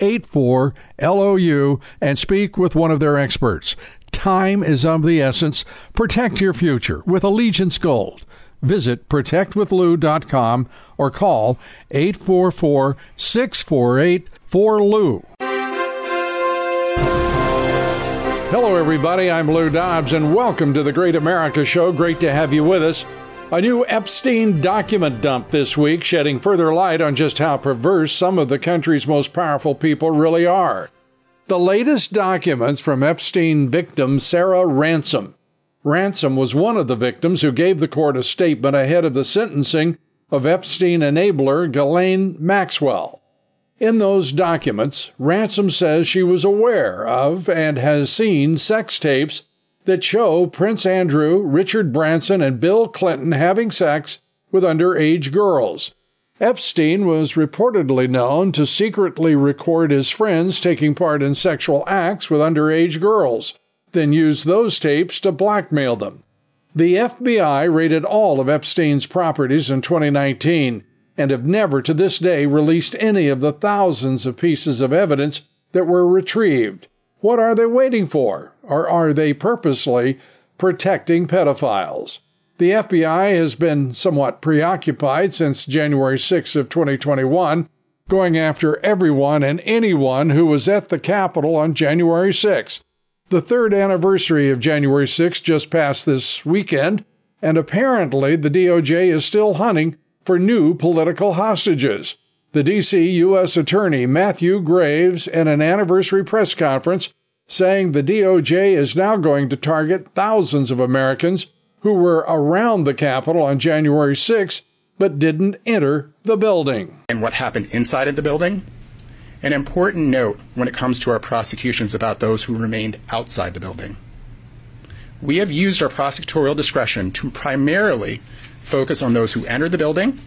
84 LOU and speak with one of their experts. Time is of the essence. Protect your future with Allegiance Gold. Visit protectwithlou.com or call 844 648 4LOU. Hello, everybody. I'm Lou Dobbs, and welcome to the Great America Show. Great to have you with us. A new Epstein document dump this week, shedding further light on just how perverse some of the country's most powerful people really are. The latest documents from Epstein victim Sarah Ransom. Ransom was one of the victims who gave the court a statement ahead of the sentencing of Epstein enabler Ghislaine Maxwell. In those documents, Ransom says she was aware of and has seen sex tapes that show Prince Andrew, Richard Branson, and Bill Clinton having sex with underage girls. Epstein was reportedly known to secretly record his friends taking part in sexual acts with underage girls, then use those tapes to blackmail them. The FBI raided all of Epstein's properties in 2019 and have never to this day released any of the thousands of pieces of evidence that were retrieved. What are they waiting for? Or are they purposely protecting pedophiles? The FBI has been somewhat preoccupied since January 6 of 2021, going after everyone and anyone who was at the Capitol on January 6. The third anniversary of January 6 just passed this weekend, and apparently the DOJ is still hunting for new political hostages the D.C. U.S. Attorney Matthew Graves in an anniversary press conference saying the DOJ is now going to target thousands of Americans who were around the Capitol on January 6 but didn't enter the building. And what happened inside of the building? An important note when it comes to our prosecutions about those who remained outside the building. We have used our prosecutorial discretion to primarily focus on those who entered the building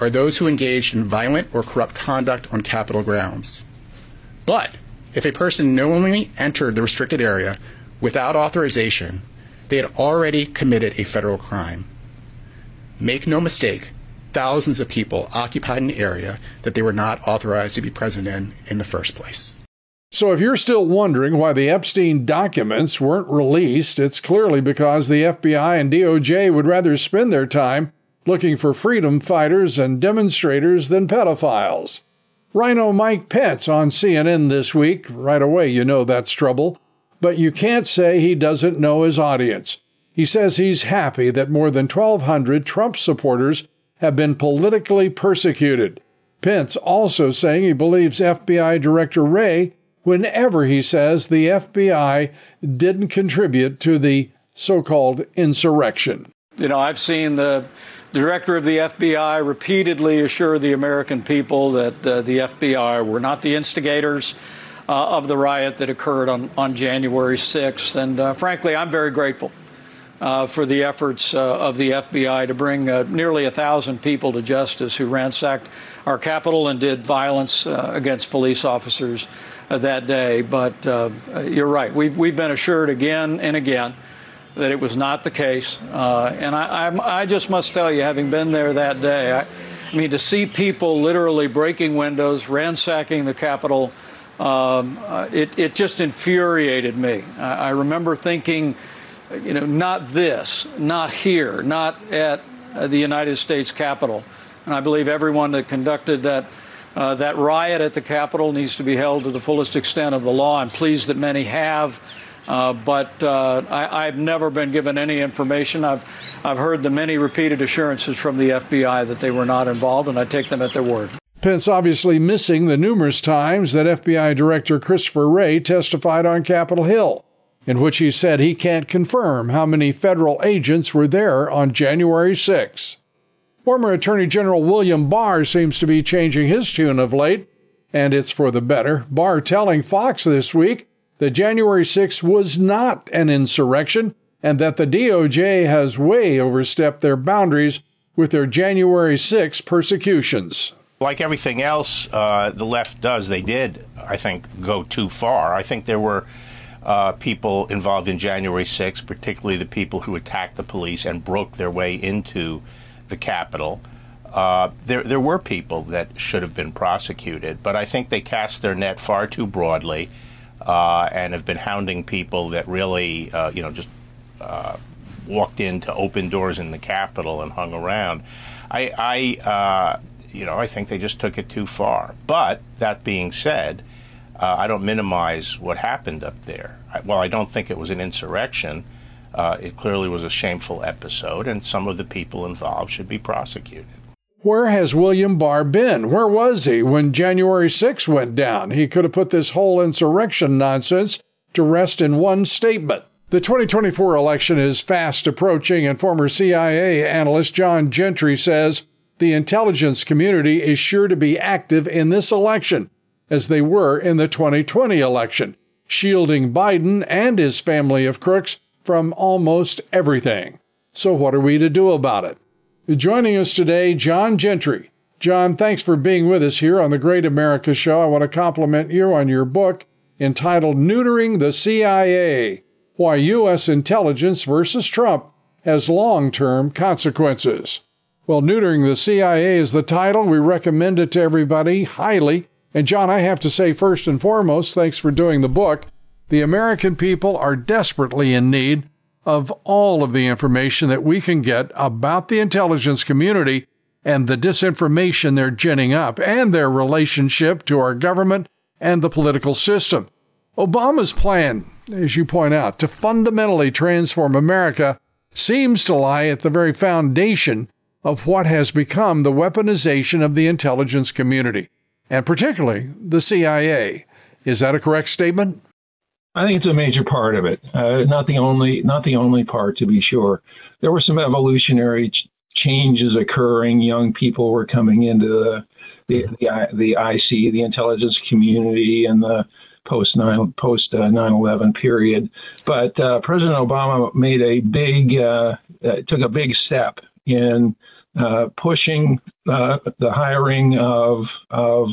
or those who engaged in violent or corrupt conduct on Capitol grounds. But if a person knowingly entered the restricted area without authorization, they had already committed a federal crime. Make no mistake, thousands of people occupied an area that they were not authorized to be present in in the first place. So, if you're still wondering why the Epstein documents weren't released, it's clearly because the FBI and DOJ would rather spend their time looking for freedom fighters and demonstrators than pedophiles. Rhino Mike Pence on CNN this week. Right away, you know that's trouble. But you can't say he doesn't know his audience. He says he's happy that more than 1,200 Trump supporters have been politically persecuted. Pence also saying he believes FBI Director Wray whenever he says the FBI didn't contribute to the so called insurrection. You know, I've seen the the director of the FBI repeatedly assured the American people that uh, the FBI were not the instigators uh, of the riot that occurred on, on January 6th. And uh, frankly, I'm very grateful uh, for the efforts uh, of the FBI to bring uh, nearly a thousand people to justice who ransacked our Capitol and did violence against police officers that day. But you're right. We've, we've been assured again and again that it was not the case. and I, I, I, just must tell you, having been there that day, I, I mean, to see people literally breaking windows, ransacking the Capitol, um, it, it just infuriated me. I, I remember thinking, you know, not this, not here, not at uh, the United States Capitol. And I believe everyone that conducted that uh, that riot at the Capitol needs to be held to the fullest extent of the law. I'm pleased that many have. Uh, but uh, I, have never been given any information. I've, I've heard the many repeated assurances from the FBI that they were not involved, and I take them at their word. Pence obviously missing the numerous times that FBI Director Christopher Wray testified on Capitol Hill in which he said he can't confirm how many federal agents were there on January 6. Former Attorney General William Barr seems to be changing his tune of late, and it's for the better. Barr telling Fox this week that January 6 was not an insurrection and that the DOJ has way overstepped their boundaries with their January 6 persecutions. Like everything else uh, the left does, they did, I think, go too far. I think there were uh, people involved in January 6th, particularly the people who attacked the police and broke their way into the Capitol. Uh, there, there were people that should have been prosecuted, but I think they cast their net far too broadly uh, and have been hounding people that really, uh, you know, just uh, walked into open doors in the Capitol and hung around. I, I uh, you know, I think they just took it too far. But that being said, uh, I don't minimize what happened up there. I, well, I don't think it was an insurrection. Uh, it clearly was a shameful episode, and some of the people involved should be prosecuted. Where has William Barr been? Where was he when January 6 went down? He could have put this whole insurrection nonsense to rest in one statement. The 2024 election is fast approaching, and former CIA analyst John Gentry says the intelligence community is sure to be active in this election as they were in the 2020 election, shielding Biden and his family of crooks from almost everything. So, what are we to do about it? Joining us today, John Gentry. John, thanks for being with us here on the Great America Show. I want to compliment you on your book entitled Neutering the CIA Why U.S. Intelligence versus Trump Has Long Term Consequences. Well, Neutering the CIA is the title. We recommend it to everybody highly. And John, I have to say, first and foremost, thanks for doing the book. The American people are desperately in need of all of the information that we can get about the intelligence community and the disinformation they're ginning up and their relationship to our government and the political system. Obama's plan, as you point out, to fundamentally transform America seems to lie at the very foundation of what has become the weaponization of the intelligence community and particularly the CIA. Is that a correct statement? I think it's a major part of it. Uh, not the only, not the only part, to be sure. There were some evolutionary ch- changes occurring. Young people were coming into the the, the, the IC, the intelligence community, and the post nine post uh, 9/11 period. But uh, President Obama made a big uh, uh took a big step in uh, pushing uh, the hiring of of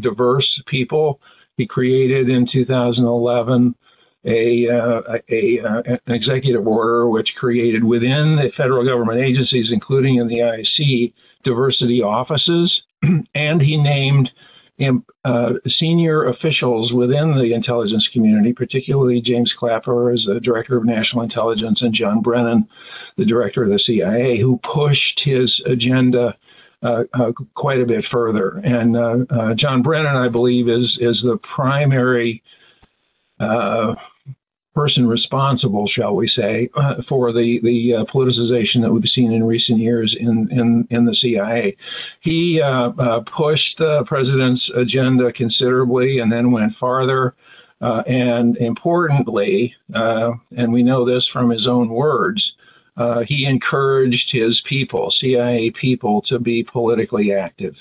diverse people. He created in 2011 a, uh, a, an executive order which created within the federal government agencies, including in the IC, diversity offices, and he named uh, senior officials within the intelligence community, particularly James Clapper as the director of national intelligence and John Brennan, the director of the CIA, who pushed his agenda uh, uh, quite a bit further. And uh, uh, John Brennan, I believe, is is the primary uh, person responsible, shall we say, uh, for the the uh, politicization that we've seen in recent years in in, in the CIA. He uh, uh, pushed the president's agenda considerably, and then went farther. Uh, and importantly, uh, and we know this from his own words, he encouraged his people, CIA people, to be politically active.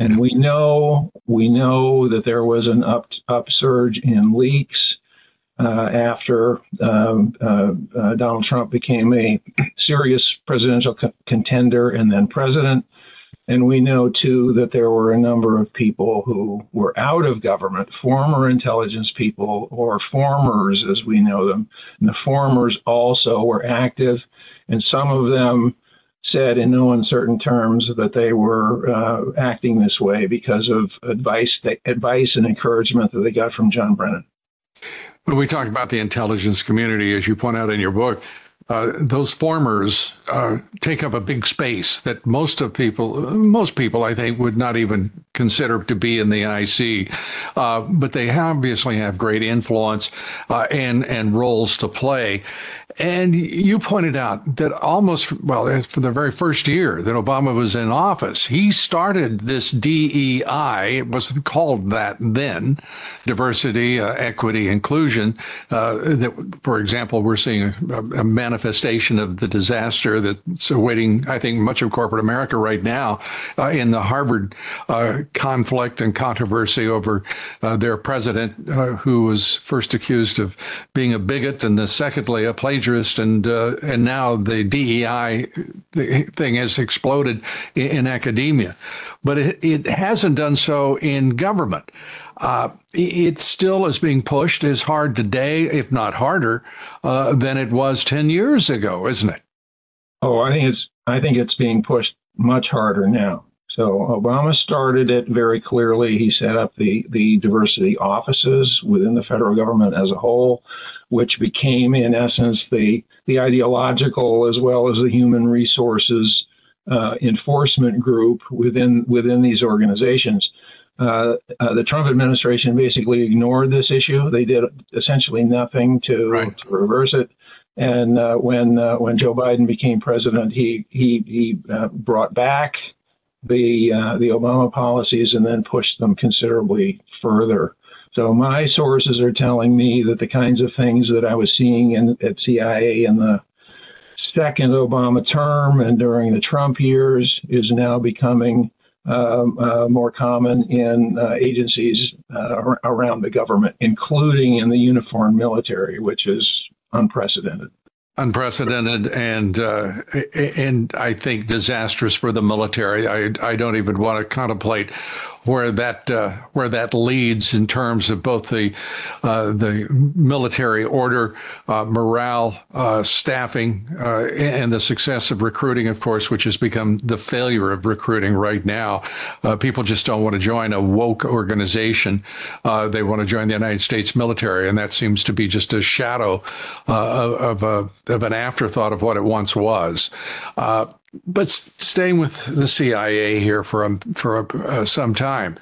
And we know we know that there was an up, upsurge in leaks uh, after um, uh, uh, Donald Trump became a serious presidential co- contender and then president. And we know too that there were a number of people who were out of government, former intelligence people or formers as we know them. And the formers also were active, and some of them said in no uncertain terms that they were uh, acting this way because of advice, advice and encouragement that they got from John Brennan. When we talk about the intelligence community, as you point out in your book, uh, those formers uh, take up a big space that most of people, most people, I think, would not even consider to be in the IC. Uh, but they obviously have great influence uh, and and roles to play. And you pointed out that almost, well, for the very first year that Obama was in office, he started this DEI. It was called that then diversity, uh, equity, inclusion. Uh, that, for example, we're seeing a, a, manifestation of the disaster that's awaiting, I think, much of corporate America right now uh, in the Harvard uh, conflict and controversy over uh, their president, uh, who was first accused of being a bigot and then secondly a plagiarist and uh, and now the DEI thing has exploded in, in academia, but it, it hasn't done so in government. Uh, it still is being pushed as hard today, if not harder, uh, than it was ten years ago, isn't it? Oh, I think it's I think it's being pushed much harder now. So Obama started it very clearly. He set up the the diversity offices within the federal government as a whole which became, in essence, the, the ideological as well as the human resources uh, enforcement group within, within these organizations. Uh, uh, the Trump administration basically ignored this issue. They did essentially nothing to, right. to reverse it. And uh, when uh, when Joe Biden became president, he he he uh, brought back the the Obama policies and then pushed them considerably further. So my sources are telling me that the kinds of things that I was seeing in, at CIA in the second Obama term and during the Trump years is now becoming um, uh, more common in uh, agencies uh, around the government, including in the uniformed military, which is unprecedented unprecedented and uh, and I think disastrous for the military. I I don't even want to contemplate where that uh, where that leads in terms of both the uh, the military order, uh, morale, uh, staffing, uh, and the success of recruiting, of course, which has become the failure of recruiting right now. people just don't want to join a woke organization; they want to join the United States military, and that seems to be just a shadow of a of an afterthought of what it once was. Uh, but staying with the CIA here for for uh, some time.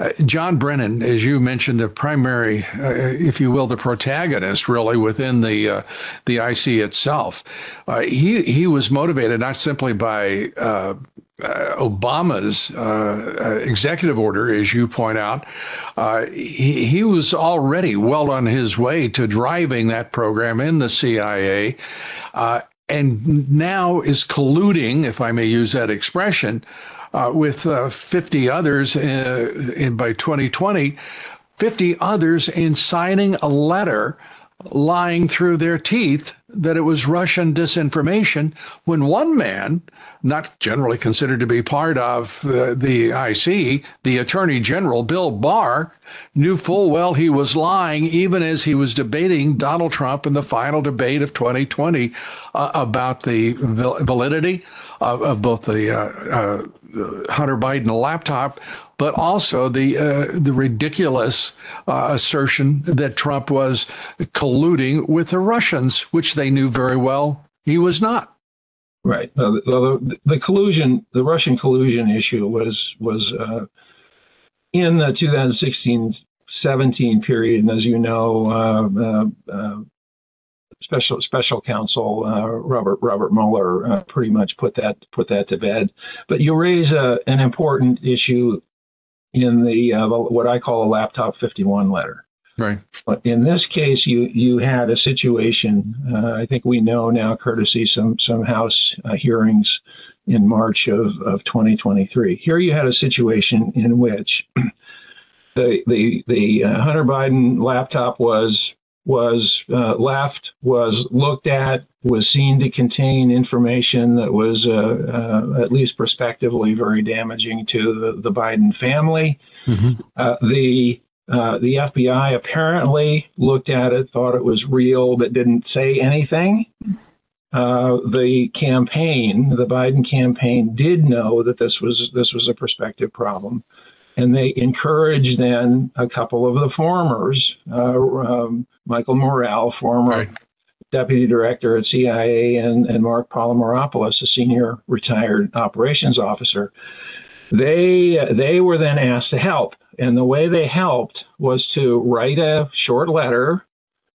Uh, John Brennan, as you mentioned, the primary, uh, if you will, the protagonist, really within the uh, the IC itself. Uh, he he was motivated not simply by uh, Obama's executive order, as you point out. he he was already well on his way to driving that program in the CIA and now is colluding, if I may use that expression, uh, with uh, 50 others uh, in, by 2020, 50 others in signing a letter lying through their teeth that it was Russian disinformation when one man, not generally considered to be part of the IC, the Attorney General Bill Barr, knew full well he was lying even as he was debating Donald Trump in the final debate of 2020 uh, about the validity of, of both the uh, uh, Hunter Biden laptop, but also the uh, the ridiculous uh, assertion that Trump was colluding with the Russians, which they knew very well he was not. Right. the, the, collusion, the Russian collusion issue was was uh, in the 2016-17 period, and as you know, uh, special special counsel uh, Robert Robert Mueller uh, pretty much put that put that to bed. But you raise a, an important issue in the uh, what I call a laptop 51 letter. Right. But in this case, you you had a situation. Uh, I think we know now, courtesy some some House uh, hearings in March of, of 2023. Here you had a situation in which the the the uh, Hunter Biden laptop was was uh, left, was looked at, was seen to contain information that was uh, uh, at least prospectively very damaging to the, the Biden family. Mm-hmm. Uh, the uh, the FBI apparently looked at it, thought it was real, but didn't say anything. Uh, the campaign, the Biden campaign, did know that this was this was a prospective problem, and they encouraged then a couple of the formers, uh, um, Michael Morell, former right. deputy director at CIA, and, and Marc Polymeropoulos, a senior retired operations officer. They they were then asked to help, and the way they helped was to write a short letter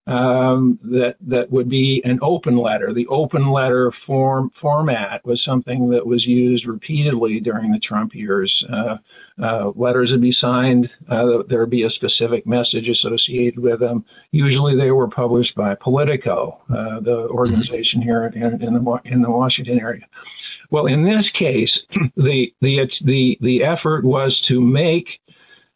um, that that would be an open letter. The open letter form format was something that was used repeatedly during the Trump years. Uh, uh, letters would be signed. Uh, there would be a specific message associated with them. Usually, they were published by Politico, uh, the organization here in, in, the in the Washington area. Well, in this case, the the the the effort was to make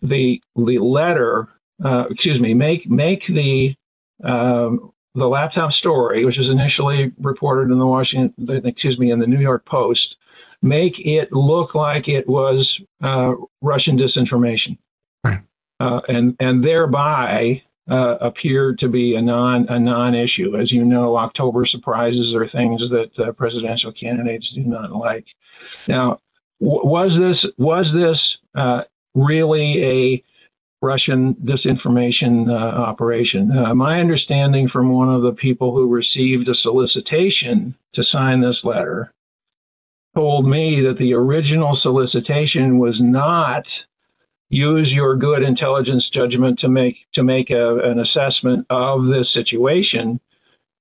the the letter, uh, excuse me, make make the um, the laptop story, which was initially reported in the Washington, excuse me, in the New York Post, make it look like it was uh, Russian disinformation, right. uh, and and thereby uh, appear to be a non a non-issue. As you know, October surprises are things that uh, presidential candidates do not like. Now, w- was this was this uh, really a Russian disinformation uh, operation. Uh, my understanding from one of the people who received a solicitation to sign this letter told me that the original solicitation was not use your good intelligence judgment to make to make a, an assessment of this situation.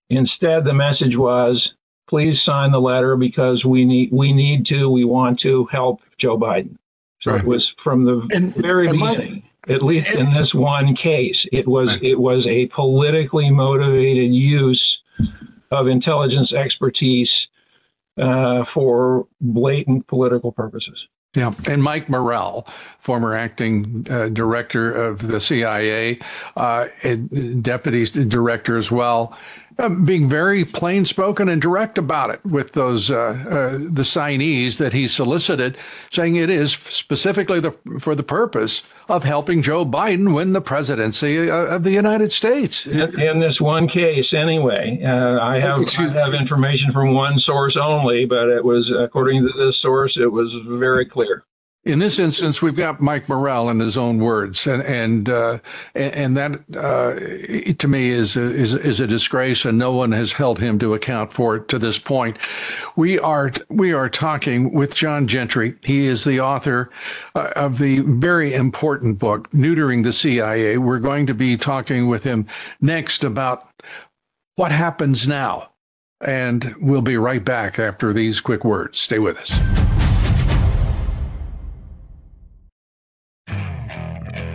Instead, the message was, please sign the letter because we need we need to we want to help Joe Biden. So right. it was from the and, very and beginning. My, at least and, in this one case, it was right. it was a politically motivated use of intelligence expertise uh, for blatant political purposes. Yeah, and Mike Morell, former acting uh, director of the CIA, uh, deputy director as well, uh, being very plain spoken and direct about it with those uh, uh, the signees that he solicited, saying it is specifically the, for the purpose of helping Joe Biden win the presidency uh, of the United States. In, in this one case, anyway, uh, I have I have information from one source only, but it was according to this source, it was very clear. In this instance, we've got Mike Morell in his own words, and and uh, and that uh, to me is a, is is a disgrace, and no one has held him to account for it to this point. We are we are talking with John Gentry. He is the author uh, of the very important book "Neutering the CIA." We're going to be talking with him next about what happens now, and we'll be right back after these quick words. Stay with us.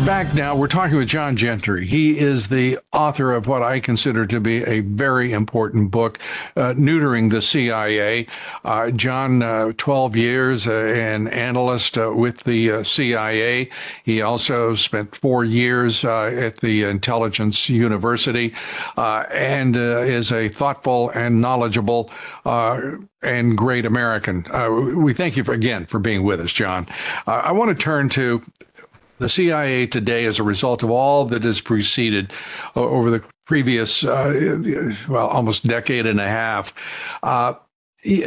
We're back now. We're talking with John Gentry. He is the author of what I consider to be a very important book, uh, Neutering the CIA. Uh, John, uh, 12 years, uh, an analyst uh, with the uh, CIA. He also spent four years at the Intelligence University and is a thoughtful and knowledgeable and great American. we thank you for, again for being with us, John. I want to turn to The CIA today, as a result of all that has preceded uh, over the previous, uh, well, almost decade and a half, uh,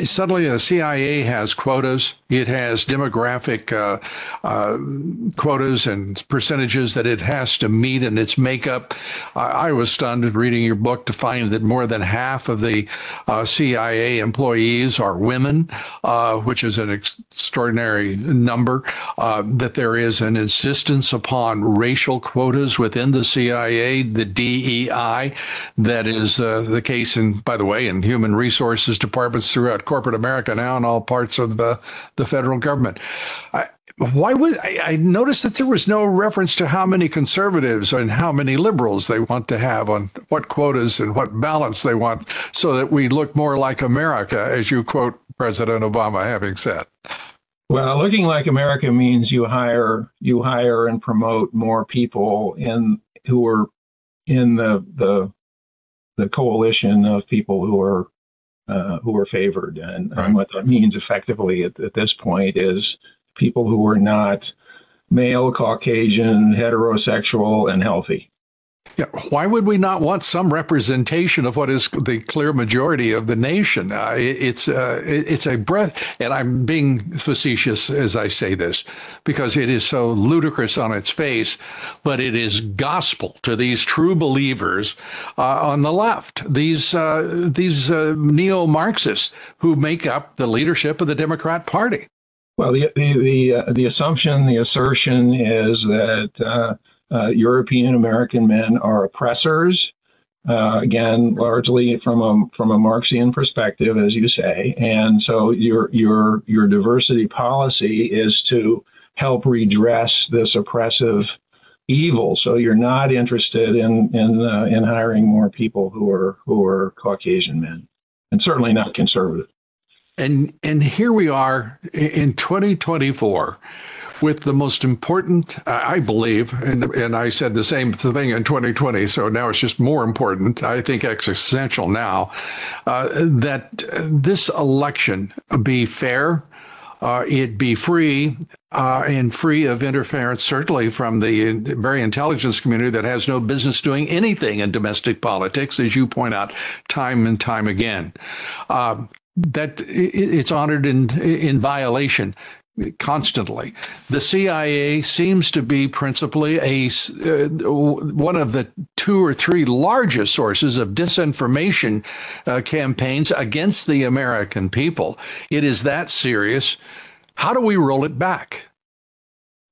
suddenly the CIA has quotas. It has demographic uh, uh, quotas and percentages that it has to meet in its makeup. I was stunned reading your book to find that more than half of the uh, CIA employees are women, uh, which is an extraordinary number. Uh, that there is an insistence upon racial quotas within the CIA, the DEI, that is uh, the case in, by the way, in human resources departments throughout corporate America now in all parts of the, the federal government. I, why was I, I, noticed that there was no reference to how many conservatives and how many liberals they want to have on what quotas and what balance they want so that we look more like America, as you quote President Obama having said. Well, looking like America means you hire you hire and promote more people in who are in the the the coalition of people who are uh, who are favored. And, right. and, what that means effectively at, at, this point is people who are not male, Caucasian, heterosexual, and healthy. Yeah, why would we not want some representation of what is the clear majority of the nation? Uh, it, it's uh, it, it's a breath, and I'm being facetious as I say this because it is so ludicrous on its face, but it is gospel to these true believers uh, on the left. These uh, these uh, neo Marxists who make up the leadership of the Democrat Party. Well, the the the, uh, the assumption, the assertion is that uh, European American men are oppressors. Uh, again, largely from a from a Marxian perspective, as you say, and so your your your diversity policy is to help redress this oppressive evil. So you're not interested in in uh, in hiring more people who are who are Caucasian men, and certainly not conservative. And and here we are in 2024 with the most important, I believe, and, and I said the same thing in 2020, so now it's just more important, I think existential now, uh, that this election be fair, uh, it be free uh, and free of interference, certainly from the very intelligence community that has no business doing anything in domestic politics, as you point out time and time again. Uh, that it's honored in in violation constantly. The CIA seems to be principally a uh, one of the two or three largest sources of disinformation uh, campaigns against the American people. It is that serious. How do we roll it back?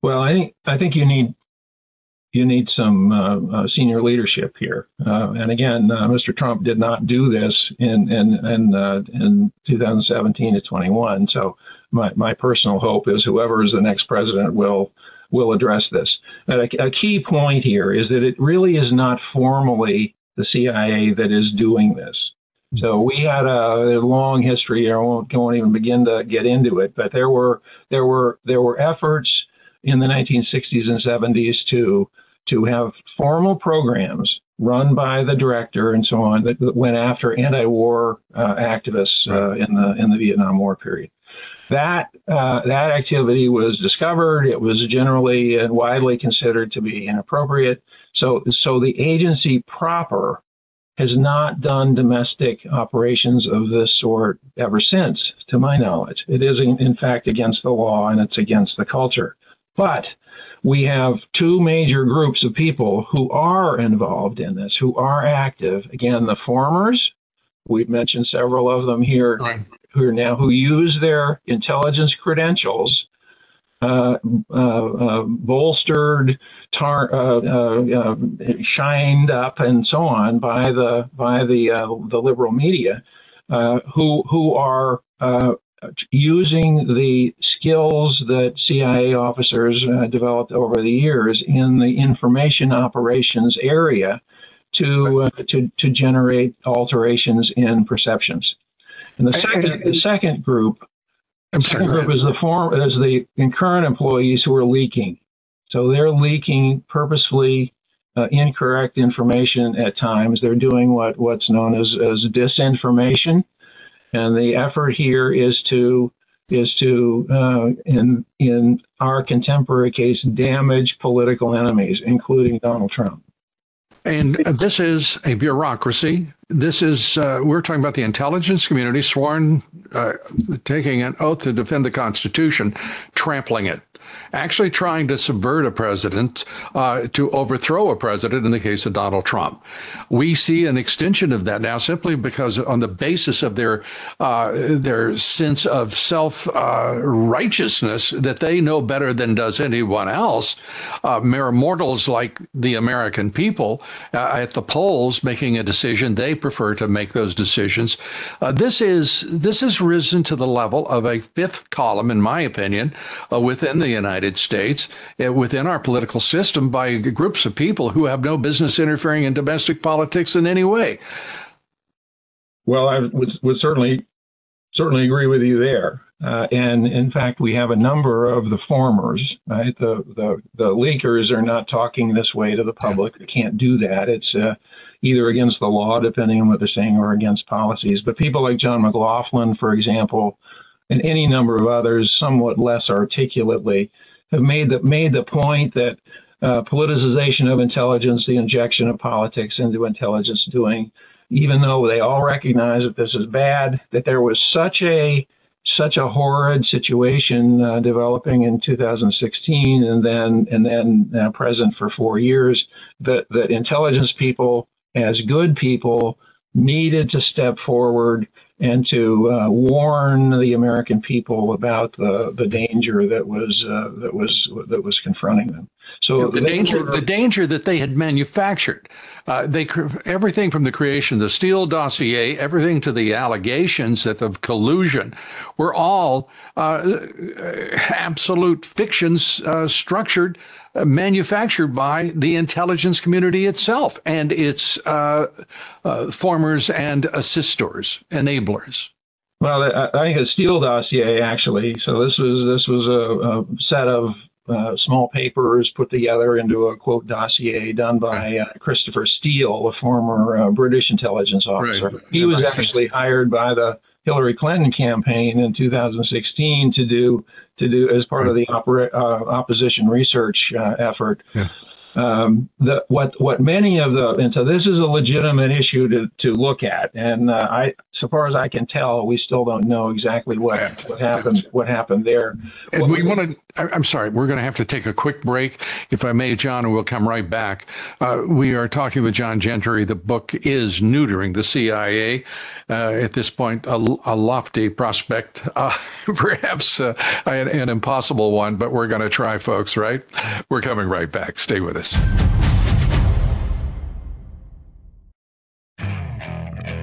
Well, I think I think you need you need some uh, uh, senior leadership here. Uh, and again, uh, Mr. Trump did not do this in in in, in 2017 to 21. So my, my personal hope is whoever is the next president will will address this. A, a key point here is that it really is not formally the CIA that is doing this. So we had a, a long history. I won't, won't even begin to get into it, but there were there were there were efforts in the 1960s and 70s to to have formal programs run by the director and so on that, that went after anti-war uh, activists uh, in the in the Vietnam War period. That uh, that activity was discovered. It was generally and widely considered to be inappropriate. So so the agency proper has not done domestic operations of this sort ever since, to my knowledge. It is in, fact against the law and it's against the culture. But we have two major groups of people who are involved in this, who are active. Again, the formers, we've mentioned several of them here. Who are now who use their intelligence credentials, uh, uh, uh, bolstered, tar, uh, uh, shined up, and so on by the by the the liberal media, who who are using the skills that CIA officers developed over the years in the information operations area to uh, to to generate alterations in perceptions. And the second the second group I'm second sorry, group is the form is the current employees who are leaking. So they're leaking purposefully uh, incorrect information at times. They're doing what what's known as as disinformation and the effort here is to is to, uh, in in our contemporary case, damage political enemies, including Donald Trump. And this is a bureaucracy. This is, uh, we're talking about the intelligence community sworn, uh, taking an oath to defend the Constitution, trampling it actually trying to subvert a president, uh, to overthrow a president in the case of Donald Trump. We see an extension of that now simply because on the basis of their uh, their sense of self uh, righteousness that they know better than does anyone else, uh, mere mortals like the American people at the polls making a decision, they prefer to make those decisions. Uh, this is this has risen to the level of a fifth column, in my opinion, within the United States uh, within our political system by groups of people who have no business interfering in domestic politics in any way. Well, I would, would certainly certainly agree with you there. Uh, and in fact, we have a number of the formers. Right, the the the leakers are not talking this way to the public. They can't do that. It's uh, either against the law, depending on what they're saying, or against policies. But people like John McLaughlin, for example, and any number of others, somewhat less articulately, have made the made the point that uh, politicization of intelligence, the injection of politics into intelligence doing, even though they all recognize that this is bad, that there was such a such a horrid situation uh, developing in 2016 and then and then uh, present for four years that that intelligence people as good people needed to step forward and to uh, warn the American people about the, the danger that was uh, that was that was confronting them. So the danger were, the danger that they had manufactured, uh, they everything from the creation of the Steele dossier, everything to the allegations that of collusion, were all uh, absolute fictions uh, structured manufactured by the intelligence community itself and its uh, uh, formers and assistors, enablers. Well, I, think a Steele dossier actually. So this was this was a, a set of uh, small papers put together into a quote dossier done by uh, Christopher Steele, a former uh, British intelligence officer. Right. He was actually sense. hired by the Hillary Clinton campaign in 2016 to do to do as part of the opera, uh, opposition research uh, effort. Yeah. Um, the, what what many of the and so this is a legitimate issue to to look at, and uh, I so far as I can tell, we still don't know exactly what, what happened what happened there. And we want to. I'm sorry, we're going to have to take a quick break, if I may, John, and we'll come right back. Uh, we are talking with John Gentry. The book is neutering the CIA. Uh, at this point, a, a lofty prospect, uh, perhaps uh, an, an impossible one, but we're going to try, folks. Right? We're coming right back. Stay with us.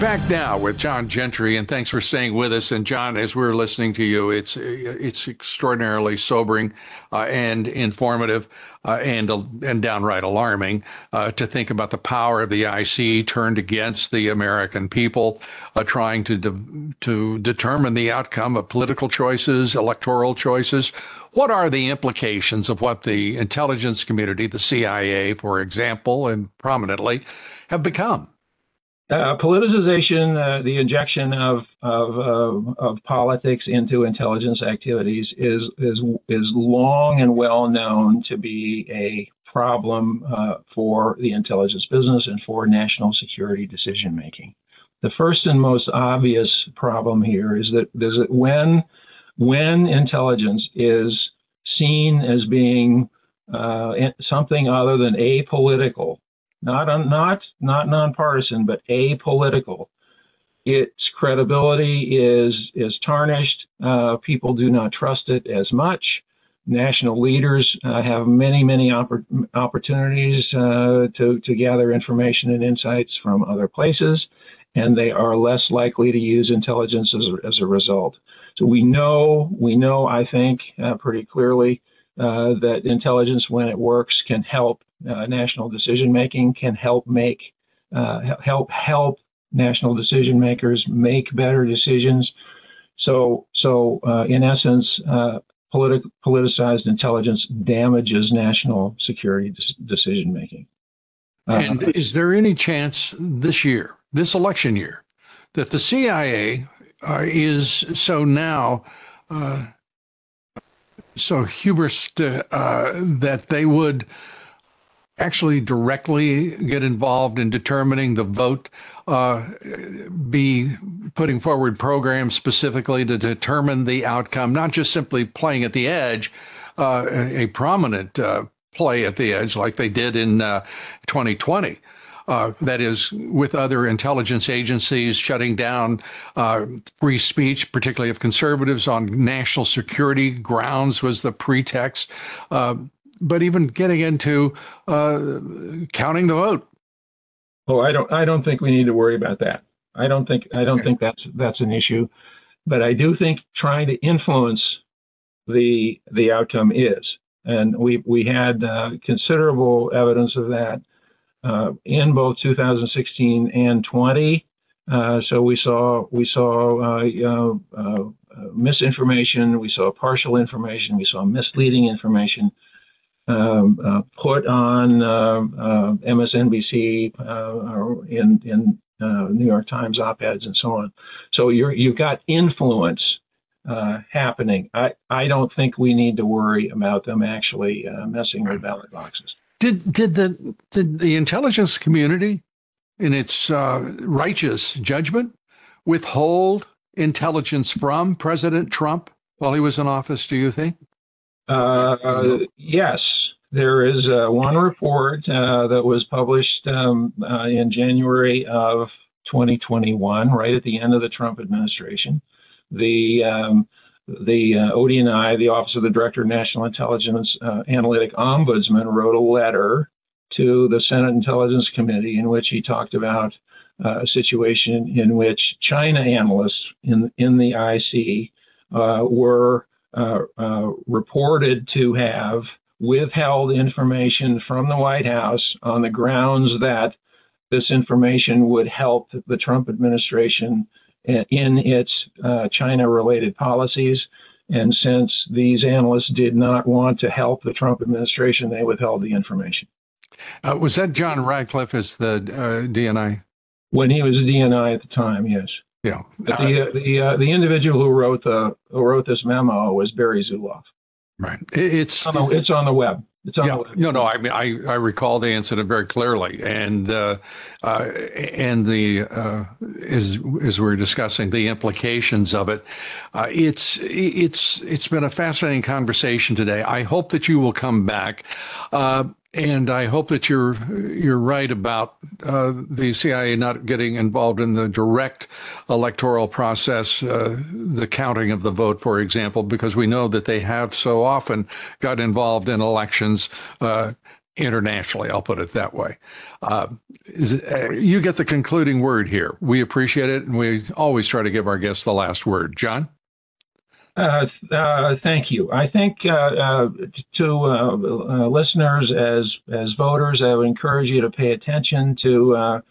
Back now with John Gentry, and thanks for staying with us. And John, as we're listening to you, it's it's extraordinarily sobering uh, and informative uh, and and downright alarming uh, to think about the power of the IC turned against the American people, uh, trying to de- to determine the outcome of political choices, electoral choices. What are the implications of what the intelligence community, the CIA, for example, and prominently, have become? Uh, politicization, uh, the injection of of, uh, of politics into intelligence activities is is is long and well known to be a problem uh, for the intelligence business and for national security decision making. the first and most obvious problem here is that when when intelligence is seen as being uh, something other than apolitical, not not not nonpartisan, but apolitical, its credibility is is tarnished. Uh, people do not trust it as much. National leaders uh, have many many oppor- opportunities uh, to to gather information and insights from other places, and they are less likely to use intelligence as a, as a result. So we know we know I think uh, pretty clearly uh, that intelligence, when it works, can help uh, national decision making, can help make uh, help help national decision makers make better decisions. So, so uh, in essence, uh, politi- politicized intelligence damages national security decision making. Uh, and is there any chance this year, this election year, that the CIA uh, is so now so hubris that they would actually directly get involved in determining the vote, uh, be putting forward programs specifically to determine the outcome, not just simply playing at the edge, uh, a, prominent uh, play at the edge like they did in 2020. Uh, uh, that is, with other intelligence agencies shutting down uh, free speech, particularly of conservatives on national security grounds, was the pretext. Uh, but even getting into uh, counting the vote. Oh, I don't. I don't think we need to worry about that. I don't think. I don't think that's that's an issue. But I do think trying to influence the the outcome is, and we we had uh, considerable evidence of that uh, in both 2016 and 20. Uh, so we saw we saw uh, uh, misinformation, we saw partial information, we saw misleading information um, uh, put on MSNBC in in New York Times op-eds and so on. So you you've got influence happening. I I don't think we need to worry about them actually messing with ballot boxes. Did did the did the intelligence community, in its uh, righteous judgment, withhold intelligence from President Trump while he was in office? Do you think? Uh, yes, there is uh, one report uh, that was published um, uh, in January of 2021, right at the end of the Trump administration. The um, the uh, ODNI, the Office of the Director of National Intelligence uh, Analytic Ombudsman, wrote a letter to the Senate Intelligence Committee in which he talked about uh, a situation in which China analysts in in the IC uh, were reported to have withheld information from the White House on the grounds that this information would help the Trump administration in its uh, China related policies. And since these analysts did not want to help the Trump administration, they withheld the information. Uh, was that John Ratcliffe as the uh, DNI? When he was a DNI at the time, yes. Yeah. The uh, the uh, the individual who wrote the who wrote this memo was Barry Zulauf. Right. It's on the, it's on the web. It's on yeah, no, no. I mean, I, I recall the incident very clearly, and uh, uh, and the uh, as as we are discussing the implications of it, uh, it's it's it's been a fascinating conversation today. I hope that you will come back. And I hope that you're you're right about uh, the CIA not getting involved in the direct electoral process, uh, the counting of the vote, for example, because we know that they have so often got involved in elections uh, internationally. I'll put it that way. Uh, it, uh, you get the concluding word here. We appreciate it, and we always try to give our guests the last word. John. Uh, uh, thank you. I think uh, uh to uh, listeners as as voters, I would encourage you to pay attention to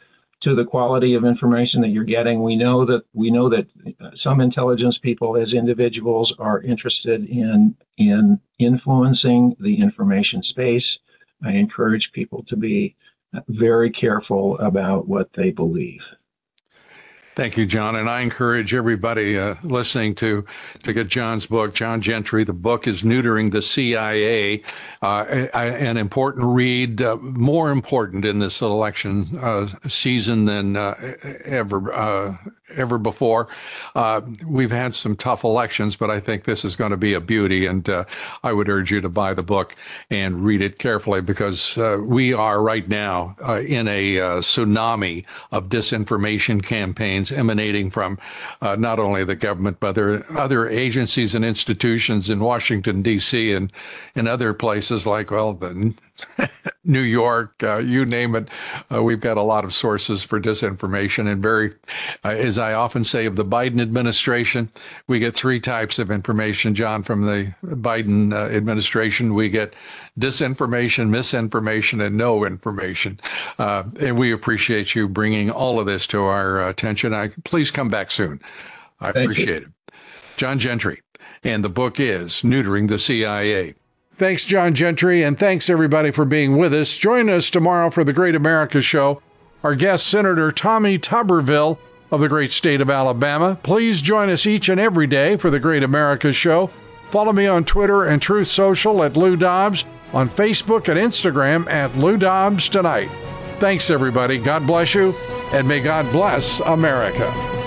to the quality of information that you're getting. We know that we know that some intelligence people, as individuals, are interested in in influencing the information space. I encourage people to be very careful about what they believe. Thank you, John. And I encourage everybody uh, listening to to get John's book, John Gentry. The book is Neutering the CIA, uh, an important read, uh, more important in this election uh, season than uh, ever uh, ever before. We've had some tough elections, but I think this is going to be a beauty. And I would urge you to buy the book and read it carefully because we are right now in a tsunami of disinformation campaigns emanating from uh, not only the government, but other, other agencies and institutions in Washington, D.C., and in other places like, well, the New York, uh, you name it. Uh, we've got a lot of sources for disinformation. And very, uh, as I often say of the Biden administration, we get three types of information, John, from the Biden uh, administration. We get disinformation, misinformation, and no information. Uh, and we appreciate you bringing all of this to our attention. I, please come back soon. I Thank appreciate it. John Gentry. And the book is Neutering the CIA. Thanks, John Gentry, and thanks everybody for being with us. Join us tomorrow for the Great America Show. Our guest, Senator Tommy Tuberville of the great state of Alabama. Please join us each and every day for the Great America Show. Follow me on Twitter and Truth Social at Lou Dobbs, on Facebook and Instagram at Lou Dobbs Tonight. Thanks, everybody. God bless you, and may God bless America.